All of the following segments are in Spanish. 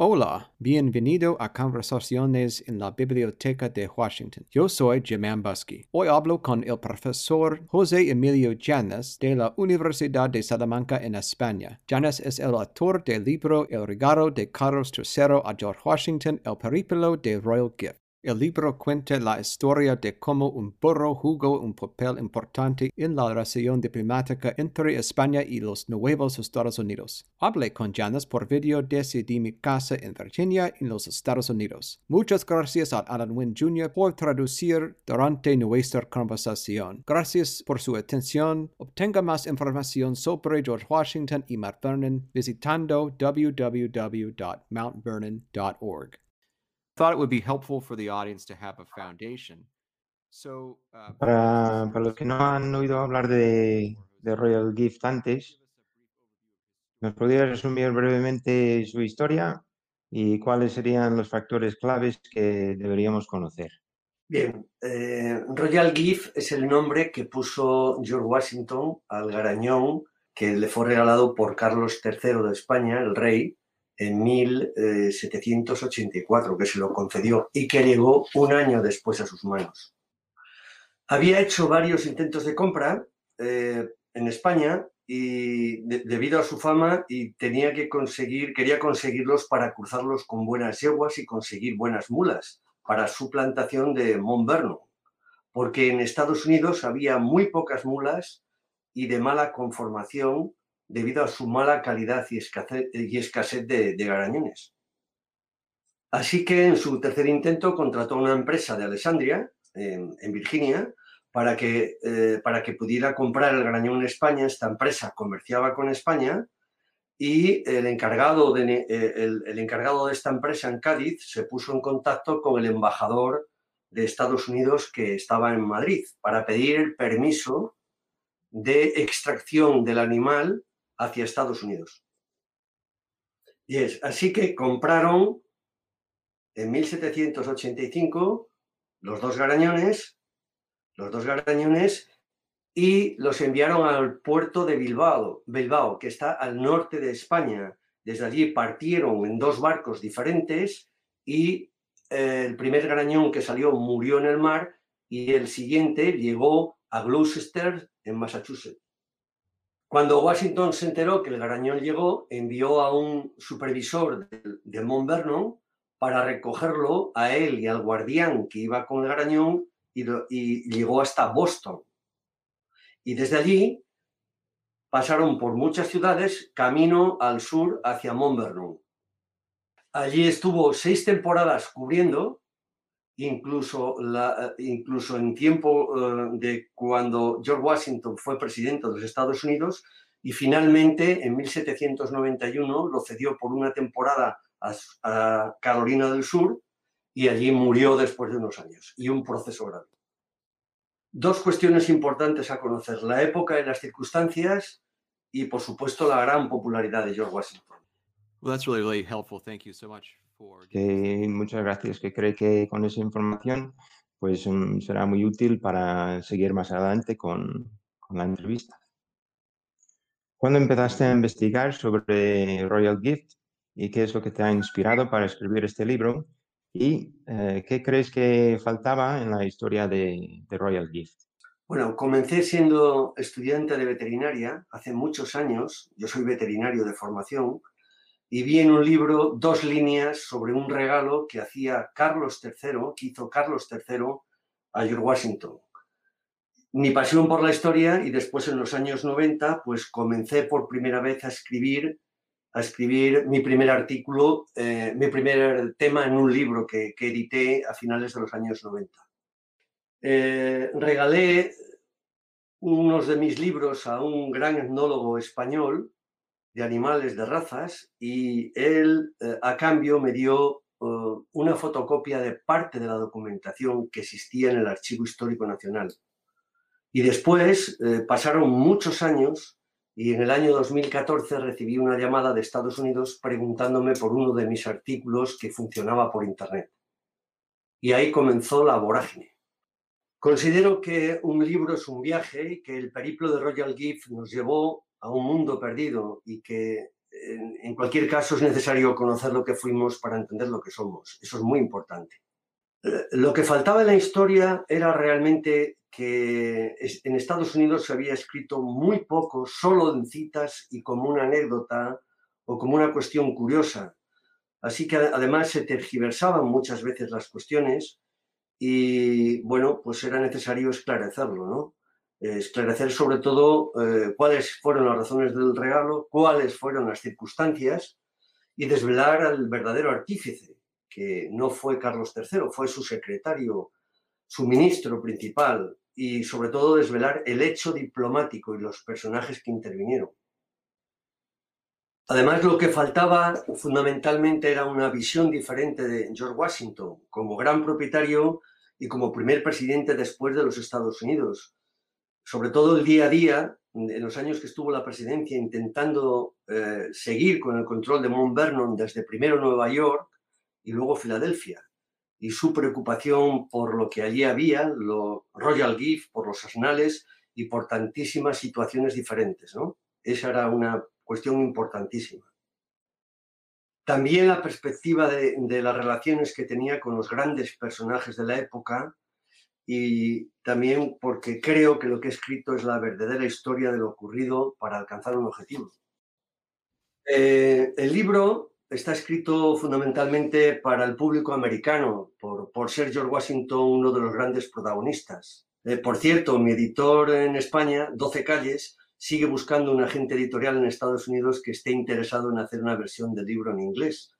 Hola, bienvenido a Conversaciones en la Biblioteca de Washington. Yo soy Jim Ambusky. Hoy hablo con el profesor José Emilio Llanes de la Universidad de Salamanca en España. Llanes es el autor del libro El regalo de Carlos III a George Washington, El periplo de Royal Gift. El libro cuenta la historia de cómo un burro jugó un papel importante en la relación diplomática entre España y los nuevos Estados Unidos. Hablé con Janes por video desde mi casa en Virginia, en los Estados Unidos. Muchas gracias a Alan Wynne Jr. por traducir durante nuestra conversación. Gracias por su atención. Obtenga más información sobre George Washington y Mount Vernon visitando www.mountvernon.org. thought it would be helpful for the audience to have a foundation. So, uh, para, para, los que no han oído hablar de, de Royal Gift antes, ¿nos podría resumir brevemente su historia y cuáles serían los factores claves que deberíamos conocer? Bien, eh, Royal Gift es el nombre que puso George Washington al garañón que le fue regalado por Carlos III de España, el rey, en 1784, que se lo concedió y que llegó un año después a sus manos. Había hecho varios intentos de compra eh, en España y debido a su fama y tenía que conseguir, quería conseguirlos para cruzarlos con buenas yeguas y conseguir buenas mulas para su plantación de Mont Vernon, porque en Estados Unidos había muy pocas mulas y de mala conformación debido a su mala calidad y escasez, de, garañones. Así que en su tercer intento contrató una empresa de Alessandria, en, Virginia, para que, eh, para que pudiera comprar el garañón en España. Esta empresa comerciaba con España y el encargado de, eh, el encargado de esta empresa en Cádiz se puso en contacto con el embajador de Estados Unidos que estaba en Madrid para pedir permiso de extracción del animal hacia Estados Unidos. Y es así que compraron en 1785 los dos garañones, los dos garañones y los enviaron al puerto de Bilbao, Bilbao, que está al norte de España. Desde allí partieron en dos barcos diferentes y eh, el primer garañón que salió murió en el mar y el siguiente llegó a Gloucester, en Massachusetts. Cuando Washington se enteró que el garañón llegó, envió a un supervisor de, Mont Vernon para recogerlo a él y al guardián que iba con el garañón y, y llegó hasta Boston. Y desde allí pasaron por muchas ciudades camino al sur hacia Mont Vernon. Allí estuvo seis temporadas cubriendo incluso, la, incluso en tiempo eh, de cuando George Washington fue presidente de los Estados Unidos y finalmente en 1791 lo cedió por una temporada a, Carolina del Sur y allí murió después de unos años y un proceso grave. Dos cuestiones importantes a conocer, la época y las circunstancias y por supuesto la gran popularidad de George Washington. Well, that's really, really helpful. Thank you so much que muchas gracias, que cree que con esa información pues um, será muy útil para seguir más adelante con, con, la entrevista. ¿Cuándo empezaste a investigar sobre Royal Gift y qué es lo que te ha inspirado para escribir este libro? ¿Y eh, qué crees que faltaba en la historia de, de Royal Gift? Bueno, comencé siendo estudiante de veterinaria hace muchos años. Yo soy veterinario de formación y vi en un libro dos líneas sobre un regalo que hacía Carlos III, que hizo Carlos III a George Washington. Mi pasión por la historia y después en los años 90 pues comencé por primera vez a escribir a escribir mi primer artículo, eh, mi primer tema en un libro que, edité a finales de los años 90. Eh, regalé unos de mis libros a un gran etnólogo español, de animales de razas y él eh, a cambio me dio eh, una fotocopia de parte de la documentación que existía en el Archivo Histórico Nacional. Y después eh, pasaron muchos años y en el año 2014 recibí una llamada de Estados Unidos preguntándome por uno de mis artículos que funcionaba por Internet. Y ahí comenzó la vorágine. Considero que un libro es un viaje y que el periplo de Royal Gift nos llevó a un mundo perdido y que en, cualquier caso es necesario conocer lo que fuimos para entender lo que somos. Eso es muy importante. Eh, lo que faltaba en la historia era realmente que en Estados Unidos se había escrito muy poco, solo en citas y como una anécdota o como una cuestión curiosa. Así que además se tergiversaban muchas veces las cuestiones y bueno, pues era necesario esclarecerlo, ¿no? Esclarecer sobre todo eh, cuáles fueron las razones del regalo, cuáles fueron las circunstancias y desvelar al verdadero artífice, que no fue Carlos III, fue su secretario, su ministro principal y sobre todo desvelar el hecho diplomático y los personajes que intervinieron. Además, lo que faltaba fundamentalmente era una visión diferente de George Washington como gran propietario y como primer presidente después de los Estados Unidos. Sobre todo el día a día, en los años que estuvo la presidencia intentando eh, seguir con el control de Mount Vernon desde primero Nueva York y luego Filadelfia. Y su preocupación por lo que allí había, lo Royal Gift, por los arsenales y por tantísimas situaciones diferentes. ¿no? Esa era una cuestión importantísima. También la perspectiva de, las relaciones que tenía con los grandes personajes de la época y también porque creo que lo que he escrito es la verdadera historia de lo ocurrido para alcanzar un objetivo. Eh, el libro está escrito fundamentalmente para el público americano, por, ser George Washington uno de los grandes protagonistas. Eh, por cierto, mi editor en España, 12 Calles, sigue buscando un agente editorial en Estados Unidos que esté interesado en hacer una versión del libro en inglés.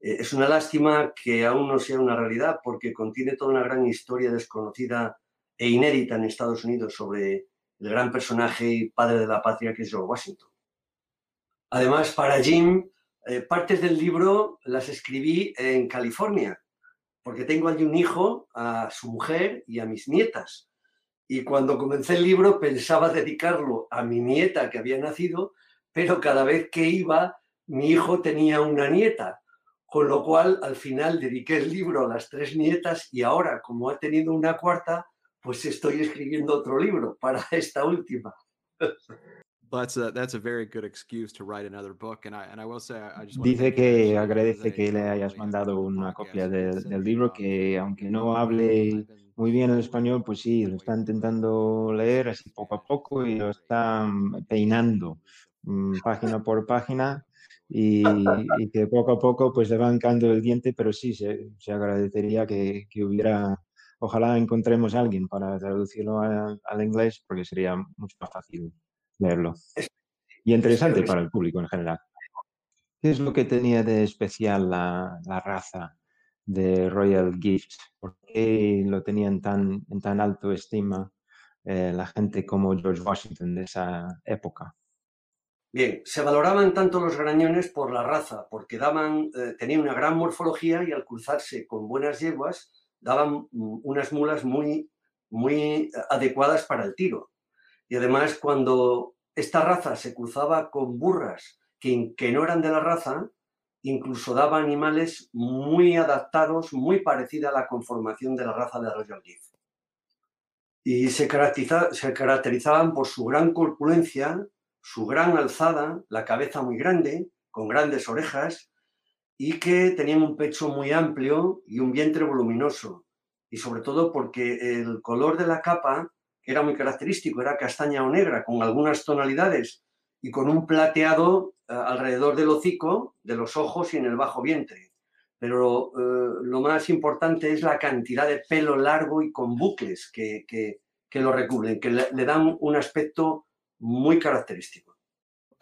Eh, es una lástima que aún no sea una realidad porque contiene toda una gran historia desconocida e inédita en Estados Unidos sobre el gran personaje y padre de la patria que es George Washington. Además, para Jim, eh, partes del libro las escribí en California, porque tengo allí un hijo, a su mujer y a mis nietas. Y cuando comencé el libro pensaba dedicarlo a mi nieta que había nacido, pero cada vez que iba, mi hijo tenía una nieta, con lo cual al final dediqué el libro a las tres nietas y ahora, como ha tenido una cuarta, pues estoy escribiendo otro libro para esta última. Dice que agradece que le hayas mandado una copia del libro que aunque no hable muy bien el español, pues sí, lo está intentando leer así poco a poco y lo está peinando mm, página por página y, que poco a poco pues le va encando el diente, pero sí, se, agradecería que, hubiera, ojalá encontremos a alguien para traducirlo al inglés porque sería mucho más fácil leerlo. Y interesante para el público en general. ¿Qué es lo que tenía de especial la, la raza de Royal Gift? ¿Por qué lo tenían tan, en tan alto estima eh, la gente como George Washington de esa época? Bien, se valoraban tanto los grañones por la raza, porque daban, eh, tenían una gran morfología y al cruzarse con buenas yeguas daban mm, unas mulas muy, muy adecuadas para el tiro. Y además, cuando esta raza se cruzaba con burras que, que no eran de la raza, incluso daba animales muy adaptados, muy parecida a la conformación de la raza de Royal. Y se caracterizaban por su gran corpulencia, su gran alzada, la cabeza muy grande, con grandes orejas, y que tenían un pecho muy amplio y un vientre voluminoso. Y sobre todo porque el color de la capa era muy característico, era castaña o negra, con algunas tonalidades y con un plateado eh, alrededor del hocico, de los ojos y en el bajo vientre. Pero eh, lo más importante es la cantidad de pelo largo y con bucles que, lo recubren, que le dan un aspecto muy característico.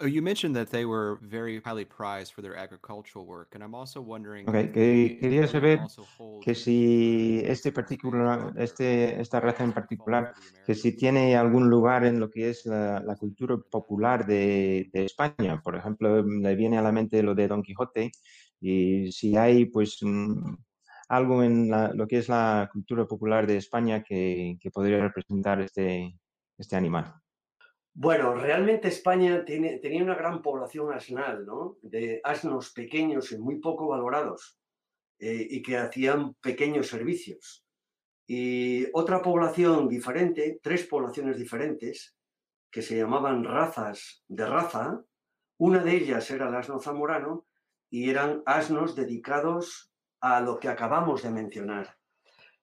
Oh, you mentioned that they were very highly prized for their agricultural work, and I'm also wondering. Okay, que, quería saber que si este particular, este, esta raza en particular, que si tiene algún lugar en lo que es la, la cultura popular de, de, España. Por ejemplo, me viene a la mente lo de Don Quijote, y si hay, pues, mm, algo en la, lo que es la cultura popular de España que, que podría representar este, este animal. Bueno, realmente España tenía una gran población asnal, ¿no? De asnos pequeños y muy poco valorados eh, y que hacían pequeños servicios. Y otra población diferente, tres poblaciones diferentes, que se llamaban razas de raza Una de ellas era el asno zamorano y eran asnos dedicados a lo que acabamos de mencionar.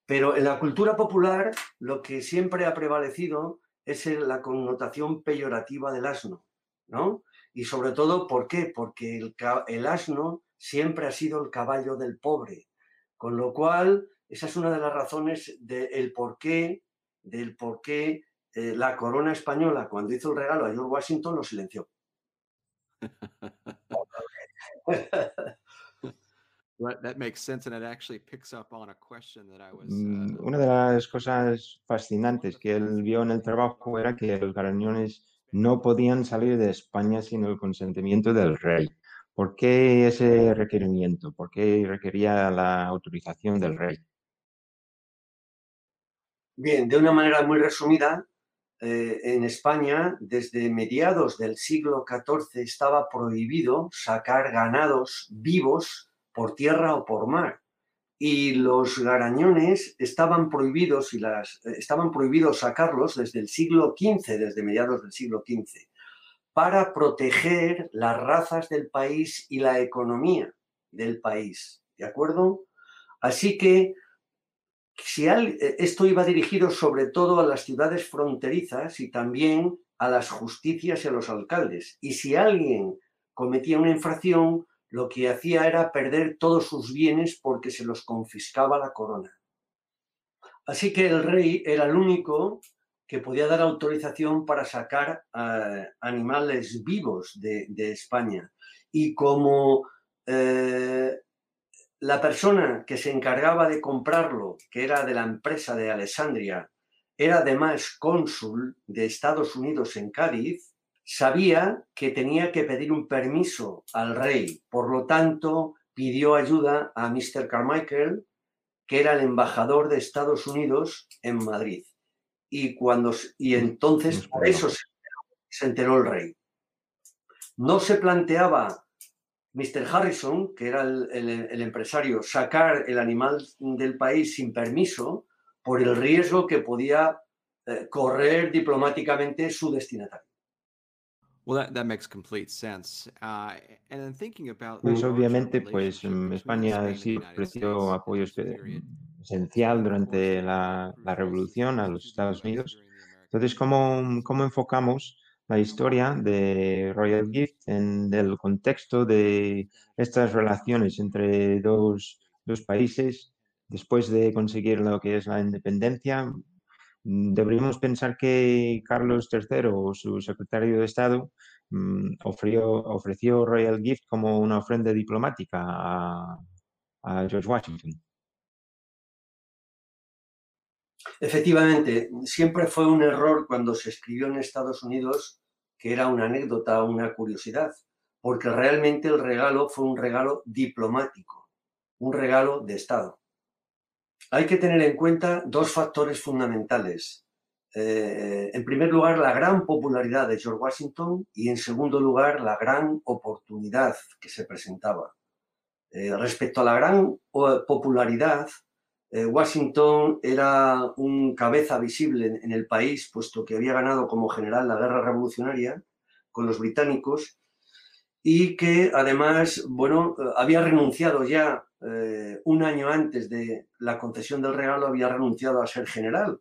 Pero en la cultura popular lo que siempre ha prevalecido es la connotación peyorativa del asno, ¿no? Y sobre todo, ¿por qué? Porque el, asno siempre ha sido el caballo del pobre, con lo cual esa es una de las razones del por qué, del por qué eh, la corona española, cuando hizo el regalo a George Washington, lo silenció. Una de las cosas fascinantes que él vio en el trabajo era que los garañones no podían salir de España sin el consentimiento del rey. ¿Por qué ese requerimiento? ¿Por qué requería la autorización del rey? Bien, de una manera muy resumida, eh, en España, desde mediados del siglo XIV, estaba prohibido sacar ganados vivos por tierra o por mar. Y los garañones estaban prohibidos, y las, eh, estaban prohibidos sacarlos desde el siglo XV, desde mediados del siglo XV, para proteger las razas del país y la economía del país. ¿De acuerdo? Así que si eh, esto iba dirigido sobre todo a las ciudades fronterizas y también a las justicias y a los alcaldes. Y si alguien cometía una infracción, lo que hacía era perder todos sus bienes porque se los confiscaba la corona. Así que el rey era el único que podía dar autorización para sacar eh, animales vivos de, España. Y como eh, la persona que se encargaba de comprarlo, que era de la empresa de Alessandria, era además cónsul de Estados Unidos en Cádiz, sabía que tenía que pedir un permiso al rey. Por lo tanto, pidió ayuda a Mr. Carmichael, que era el embajador de Estados Unidos en Madrid. Y, cuando, y entonces por eso se enteró el rey. No se planteaba Mr. Harrison, que era el, empresario, sacar el animal del país sin permiso por el riesgo que podía eh, correr diplomáticamente su destinatario. Pues obviamente, pues España sí ofreció apoyo esencial durante la, la, revolución a los Estados Unidos. Entonces, ¿cómo, cómo enfocamos la historia de Royal Gift en el contexto de estas relaciones entre dos, dos países después de conseguir lo que es la independencia. Deberíamos pensar que Carlos III o su secretario de Estado mm, ofreció, ofreció Royal Gift como una ofrenda diplomática a, a George Washington. Efectivamente, siempre fue un error cuando se escribió en Estados Unidos que era una anécdota, una curiosidad, porque realmente el regalo fue un regalo diplomático, un regalo de Estado. Hay que tener en cuenta dos factores fundamentales. Eh, en primer lugar, la gran popularidad de George Washington y en segundo lugar, la gran oportunidad que se presentaba. Eh, respecto a la gran popularidad, eh, Washington era un cabeza visible en, el país, puesto que había ganado como general la guerra revolucionaria con los británicos y que además, bueno, había renunciado ya eh, un año antes de la concesión del regalo, había renunciado a ser general,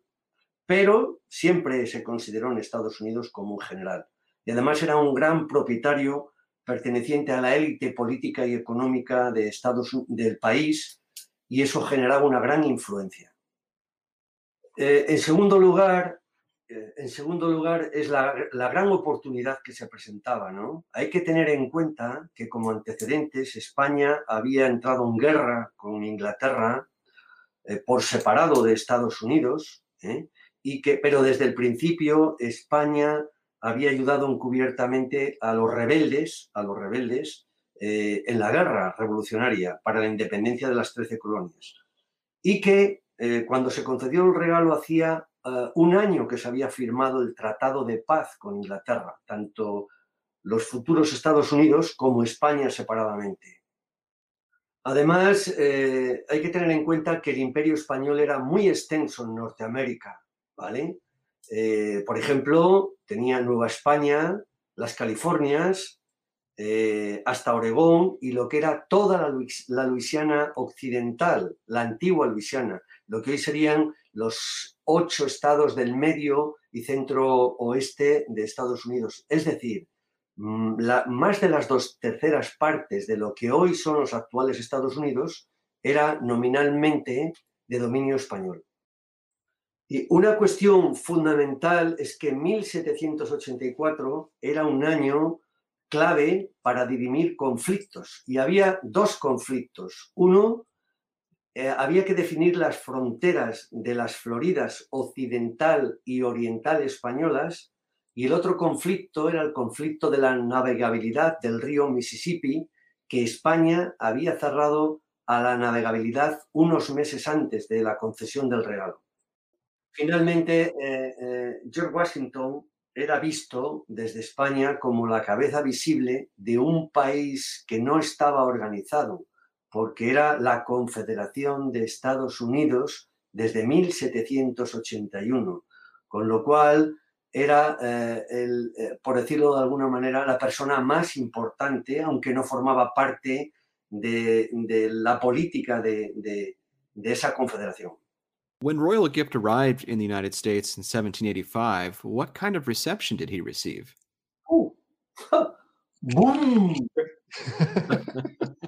pero siempre se consideró en Estados Unidos como un general. Y además era un gran propietario perteneciente a la élite política y económica de Estados, del país, y eso generaba una gran influencia. Eh, en segundo lugar, en segundo lugar es la, gran oportunidad que se presentaba. ¿no? Hay que tener en cuenta que como antecedentes España había entrado en guerra con Inglaterra eh, por separado de Estados Unidos, y que, pero desde el principio España había ayudado encubiertamente a los rebeldes, a los rebeldes eh, en la guerra revolucionaria para la independencia de las trece colonias. Y que eh, cuando se concedió el regalo hacía eh, un año que se había firmado el Tratado de Paz con Inglaterra, tanto los futuros Estados Unidos como España separadamente. Además, hay que tener en cuenta que el imperio español era muy extenso en Norteamérica, ¿vale? por ejemplo, tenía Nueva España, las Californias, eh, hasta Oregón y lo que era toda la, la Luisiana occidental, la antigua Luisiana, lo que hoy serían los ocho estados del medio y centro oeste de Estados Unidos. Es decir, mm, la, más de las dos terceras partes de lo que hoy son los actuales Estados Unidos era nominalmente de dominio español. Y una cuestión fundamental es que 1784 era un año clave para dirimir conflictos y había dos conflictos. Uno, eh, había que definir las fronteras de las Floridas occidental y oriental españolas y el otro conflicto era el conflicto de la navegabilidad del río Mississippi que España había cerrado a la navegabilidad unos meses antes de la concesión del regalo. Finalmente, eh, eh, George Washington era visto desde España como la cabeza visible de un país que no estaba organizado, porque era la Confederación de Estados Unidos desde 1781, con lo cual era, eh, por decirlo de alguna manera, la persona más importante, aunque no formaba parte de, la política de esa confederación. When Royal Gift arrived in the United States in 1785, what kind of reception did he receive? Oh, boom!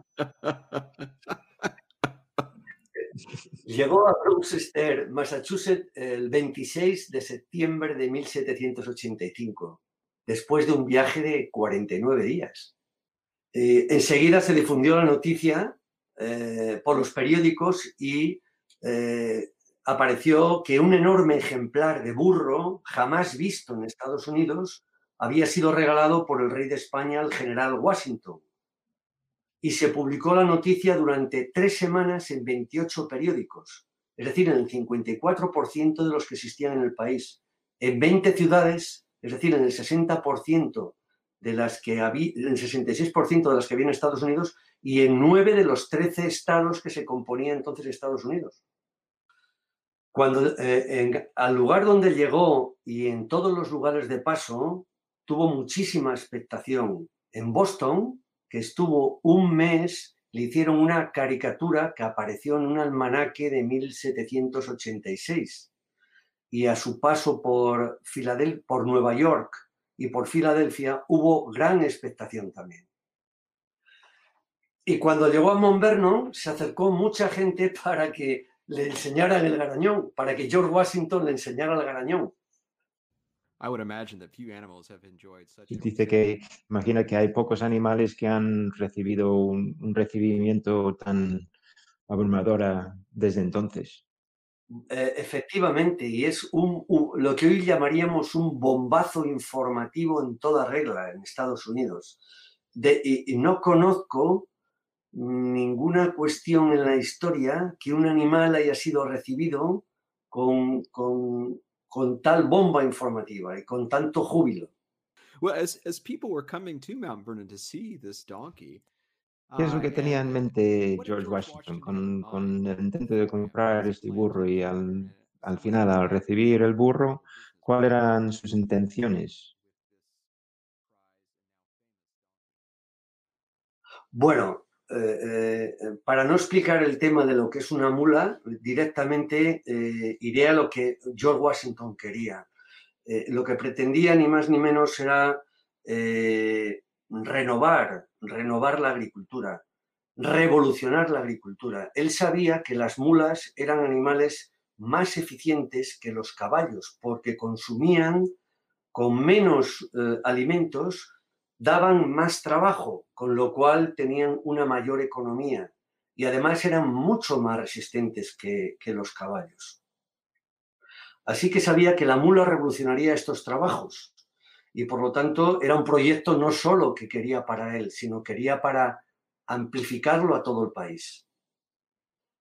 Llegó a Gloucester, Massachusetts, el 26 de septiembre de 1785, después de un viaje de 49 días. Eh, enseguida se difundió la noticia eh, por los periódicos y eh, apareció que un enorme ejemplar de burro, jamás visto en Estados Unidos, había sido regalado por el rey de España al general Washington. Y se publicó la noticia durante tres semanas en 28 periódicos, es decir, en el 54% de los que existían en el país. En 20 ciudades, es decir, en el 60% de las que había, el 66% de las que había en Estados Unidos y en 9 de los 13 estados que se componían entonces Estados Unidos. Cuando eh, al lugar donde llegó y en todos los lugares de paso, tuvo muchísima expectación. En Boston, estuvo un mes, le hicieron una caricatura que apareció en un almanaque de 1786. Y a su paso por, por Nueva York y por Filadelfia hubo gran expectación también. Y cuando llegó a Mont se acercó mucha gente para que le enseñara el garañón, para que George Washington le enseñara el garañón. Dice que imagina que hay pocos animales que han recibido un, recibimiento tan abrumador desde entonces. Eh, efectivamente, y es un, lo que hoy llamaríamos un bombazo informativo en toda regla en Estados Unidos. De, y no conozco ninguna cuestión en la historia que un animal haya sido recibido con, con, con tal bomba informativa y con tanto júbilo. Well, as, as people were coming to Mount Vernon to see this donkey, ¿Qué es lo que uh, tenía en mente George Washington con, con el intento de comprar este burro y al, al final, al recibir el burro, cuáles eran sus intenciones? Bueno, eh, eh, para no explicar el tema de lo que es una mula, directamente eh, iré a lo que George Washington quería. lo que pretendía ni más ni menos era renovar, renovar la agricultura, revolucionar la agricultura. Él sabía que las mulas eran animales más eficientes que los caballos porque consumían con menos alimentos daban más trabajo, con lo cual tenían una mayor economía y además eran mucho más resistentes que, los caballos. Así que sabía que la mula revolucionaría estos trabajos y por lo tanto era un proyecto no solo que quería para él, sino quería para amplificarlo a todo el país.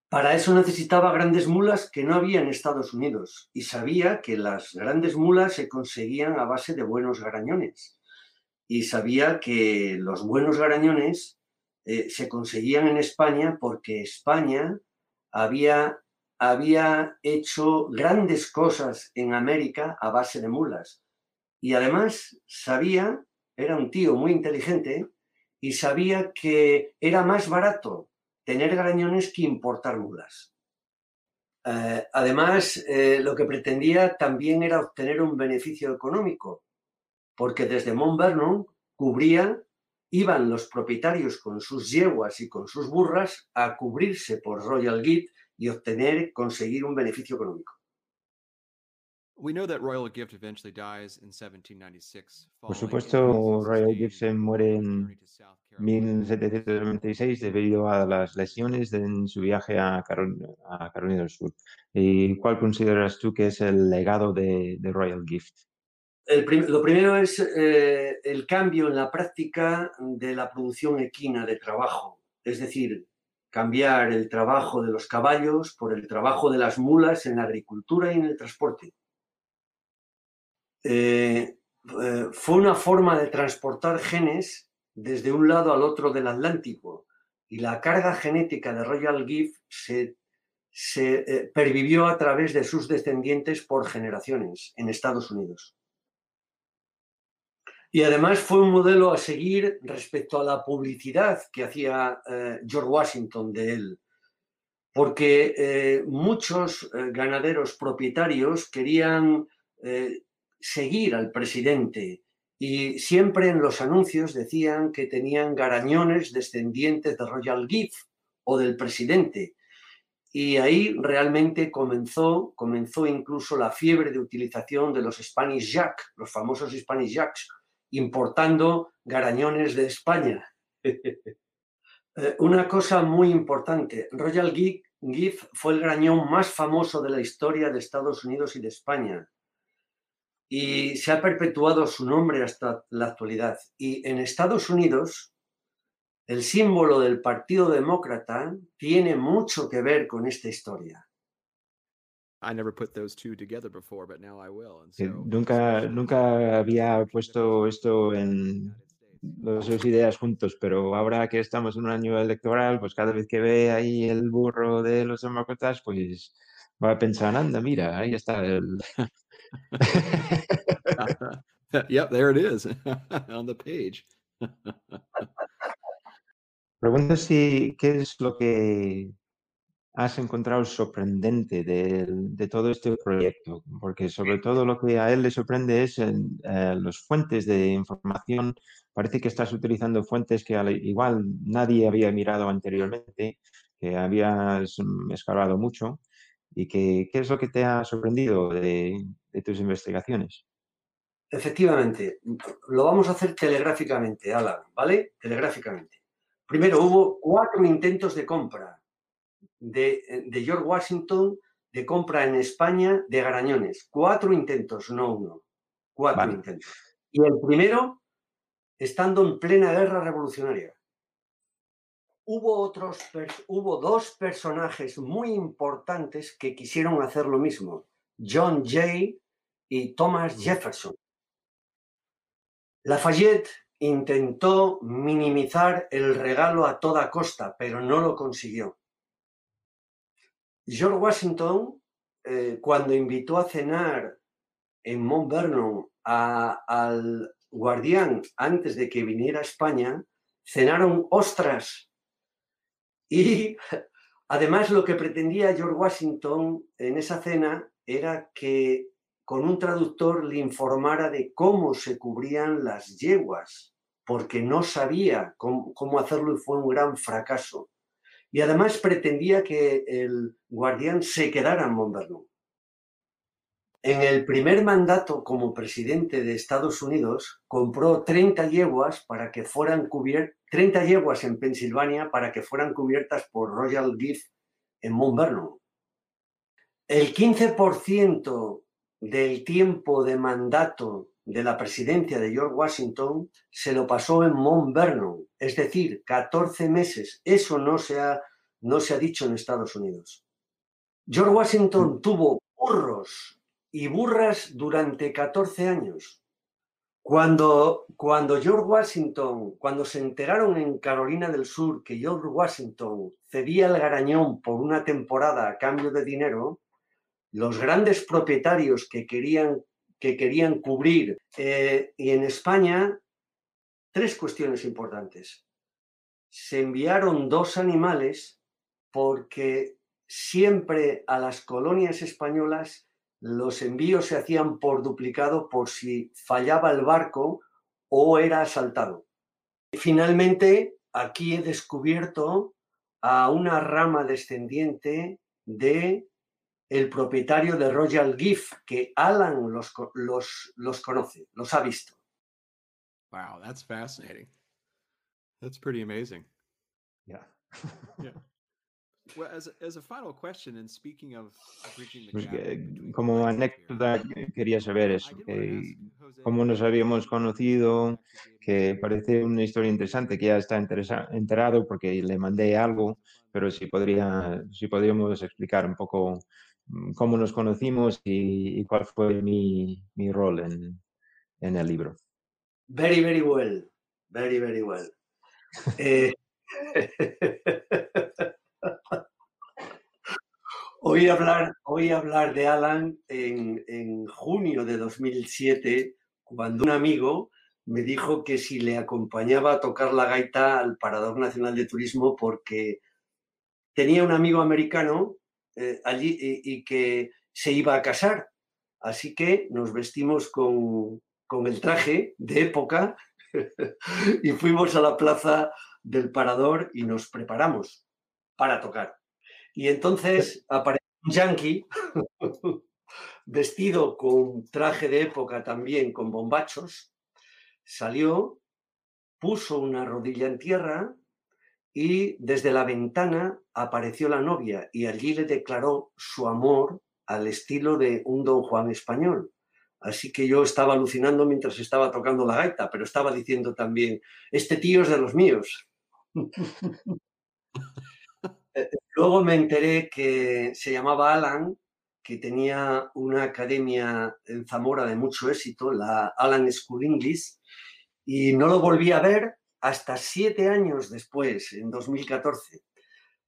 Para eso necesitaba grandes mulas que no había en Estados Unidos y sabía que las grandes mulas se conseguían a base de buenos garañones y sabía que los buenos garañones eh, se conseguían en España porque España había, había hecho grandes cosas en América a base de mulas. Y además sabía, era un tío muy inteligente, y sabía que era más barato tener garañones que importar mulas. Eh, además, eh, lo que pretendía también era obtener un beneficio económico, porque desde Mont Vernon cubría, iban los propietarios con sus yeguas y con sus burras a cubrirse por Royal Gate y obtener, conseguir un beneficio económico. Por supuesto, Royal Gibson muere en 1796 debido a las lesiones en su viaje a, Carolina del Sur. ¿Y cuál consideras tú que es el legado de, Royal Gift? Lo primero es eh, el cambio en la práctica de la producción equina de trabajo, es decir, cambiar el trabajo de los caballos por el trabajo de las mulas en la agricultura y en el transporte. Eh, eh, fue una forma de transportar genes desde un lado al otro del Atlántico y la carga genética de Royal Gift se, eh, pervivió a través de sus descendientes por generaciones en Estados Unidos. Y además fue un modelo a seguir respecto a la publicidad que hacía George Washington de él, porque muchos ganaderos propietarios querían seguir al presidente y siempre en los anuncios decían que tenían garañones descendientes de Royal Gift o del presidente. Y ahí realmente comenzó, comenzó incluso la fiebre de utilización de los Spanish Jack, los famosos Spanish Jacks, importando garañones de España. Eh, una cosa muy importante, Royal Gift fue el garañón más famoso de la historia de Estados Unidos y de España y se ha perpetuado su nombre hasta la actualidad. Y en Estados Unidos, el símbolo del Partido Demócrata tiene mucho que ver con esta historia. Nunca, nunca había puesto esto en las dos ideas juntos, pero ahora que estamos en un año electoral, pues cada vez que ve ahí el burro de los demócratas, pues va a pensar, anda, mira, ahí está el, yep, there it is on the page. Pregunto si qué es lo que has encontrado sorprendente de, todo este proyecto, porque sobre todo lo que a él le sorprende es en, eh, los fuentes de información. Parece que estás utilizando fuentes que igual nadie había mirado anteriormente, que habías mm, escalado mucho. ¿Y qué es lo que te ha sorprendido de, de tus investigaciones. Efectivamente, lo vamos a hacer telegráficamente, Alan, ¿vale? Telegráficamente. Primero, hubo cuatro intentos de compra de, George Washington de compra en España de garañones. Cuatro intentos, no uno. Cuatro intentos. Y el primero, estando en plena guerra revolucionaria. Hubo, otros, hubo dos personajes muy importantes que quisieron hacer lo mismo. John Jay y Thomas Jefferson. Lafayette intentó minimizar el regalo a toda costa, pero no lo consiguió. George Washington, eh, cuando invitó a cenar en Mont Vernon al guardián antes de que viniera a España, cenaron ostras. Y además lo que pretendía George Washington en esa cena era que con un traductor le informara de cómo se cubrían las yeguas, porque no sabía cómo, hacerlo y fue un gran fracaso. Y además pretendía que el guardián se quedara en Montvernon. En el primer mandato como presidente de Estados Unidos, compró 30 yeguas para que fueran cubiertas, 30 yeguas en Pensilvania para que fueran cubiertas por Royal Gift en Mount Vernon. El 15% del tiempo de mandato de la presidencia de George Washington se lo pasó en Mount Vernon, es decir, 14 meses. Eso no se ha, no se ha dicho en Estados Unidos. George Washington mm. tuvo burros y burras durante 14 años. Cuando, cuando George Washington, cuando se enteraron en Carolina del Sur que George Washington cedía el garañón por una temporada a cambio de dinero, los grandes propietarios que querían, que querían cubrir. Eh, y en España, tres cuestiones importantes. se enviaron dos animales porque siempre a las colonias españolas los envíos se hacían por duplicado por si fallaba el barco o era asaltado. Finalmente, aquí he descubierto a una rama descendiente de el propietario de Royal Gift, que Alan los, los, los conoce, los ha visto. Wow, that's fascinating. That's pretty amazing. Yeah. yeah. Well, as, as a final question, and speaking of bridging the Pues que, como anécdota quería saber eso, que cómo nos habíamos conocido, que parece una historia interesante, que ya está enterado porque le mandé algo, pero si podría, si podríamos explicar un poco cómo nos conocimos y, y cuál fue mi, mi rol en, en el libro. Very, very well. Very, very well. Eh, oí, hablar, oí hablar de Alan en, en junio de 2007, cuando un amigo me dijo que si le acompañaba a tocar la gaita al Parador Nacional de Turismo porque tenía un amigo americano eh, allí y, y que se iba a casar. Así que nos vestimos con, con el traje de época y fuimos a la plaza del parador y nos preparamos para tocar. Y entonces apareció un yankee vestido con traje de época también, con bombachos, salió, puso una rodilla en tierra y desde la ventana apareció la novia y allí le declaró su amor al estilo de un don Juan español. Así que yo estaba alucinando mientras estaba tocando la gaita, pero estaba diciendo también, este tío es de los míos. Eh, Luego me enteré que se llamaba Alan, que tenía una academia en Zamora de mucho éxito, la Alan School English, y no lo volví a ver hasta siete años después, en 2014,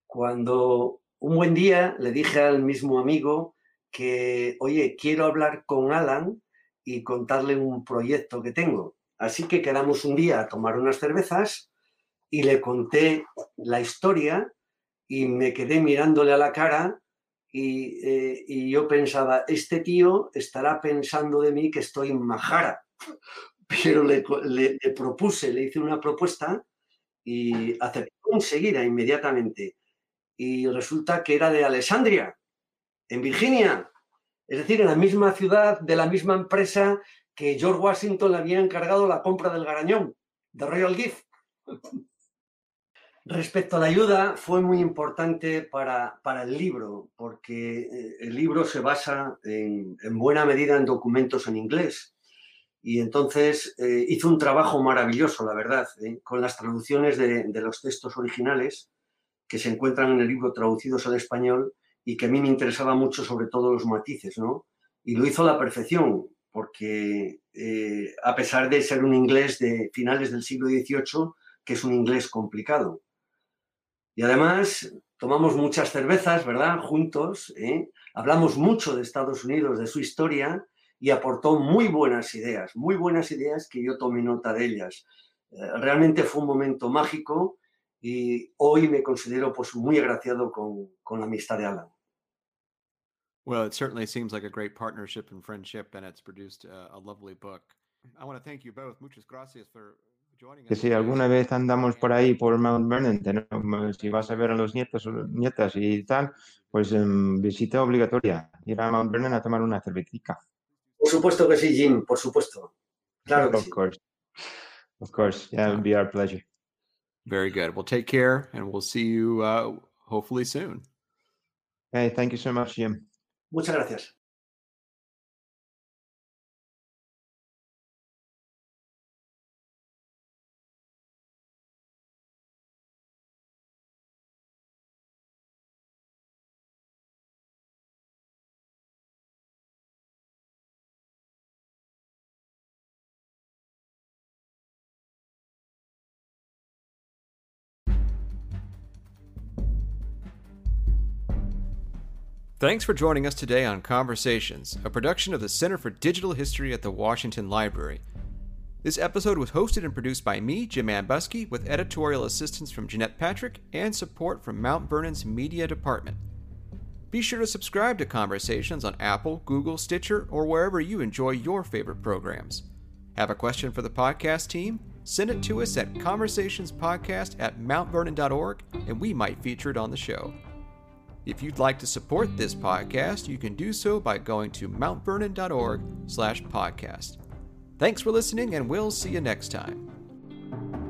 cuando un buen día le dije al mismo amigo que, oye, quiero hablar con Alan y contarle un proyecto que tengo. Así que quedamos un día a tomar unas cervezas y le conté la historia y me quedé mirándole a la cara y, eh, yo pensaba, este tío estará pensando de mí que estoy majara. Pero le, propuse, le hice una propuesta y aceptó enseguida, inmediatamente. Y resulta que era de Alessandria, en Virginia. Es decir, en la misma ciudad, de la misma empresa que George Washington le había encargado la compra del garañón, de Royal Gift. Respecto a la ayuda, fue muy importante para, para el libro, porque eh, el libro se basa en buena medida en documentos en inglés. Y entonces eh, hizo un trabajo maravilloso, la verdad, eh, con las traducciones de, los textos originales que se encuentran en el libro traducidos al español y que a mí me interesaba mucho, sobre todo los matices, ¿no? Y lo hizo a la perfección, porque eh, a pesar de ser un inglés de finales del siglo XVIII, que es un inglés complicado. Y además tomamos muchas cervezas, ¿verdad? Juntos, hablamos mucho de Estados Unidos, de su historia, y aportó muy buenas ideas, muy buenas ideas que yo tomé nota de ellas. Eh, realmente fue un momento mágico y hoy me considero pues muy agraciado con, con la amistad de Alan. Well, it certainly seems like a great partnership and friendship, and it's produced a, a lovely book. I want to thank you both. Muchas gracias for joining us. Que si alguna vez andamos por ahí por Mount Vernon, tenemos- si vas a ver a los nietos o nietas y tal, pues em, visita obligatoria, ir a Mount Vernon a tomar una cervecita. Por supuesto que sí, Jim, por supuesto. Claro que Of sí. course. Of course. Yeah, it would be our pleasure. Very good. Well, take care, and we'll see you uh, hopefully soon. Hey, thank you so much, Jim. Muchas gracias. Thanks for joining us today on Conversations, a production of the Center for Digital History at the Washington Library. This episode was hosted and produced by me, Jim Ambuske, with editorial assistance from Jeanette Patrick and support from Mount Vernon's media department. Be sure to subscribe to Conversations on Apple, Google, Stitcher, or wherever you enjoy your favorite programs. Have a question for the podcast team? Send it to us at conversationspodcast at mountvernon.org and we might feature it on the show. If you'd like to support this podcast, you can do so by going to mountvernon.org slash podcast. Thanks for listening, and we'll see you next time.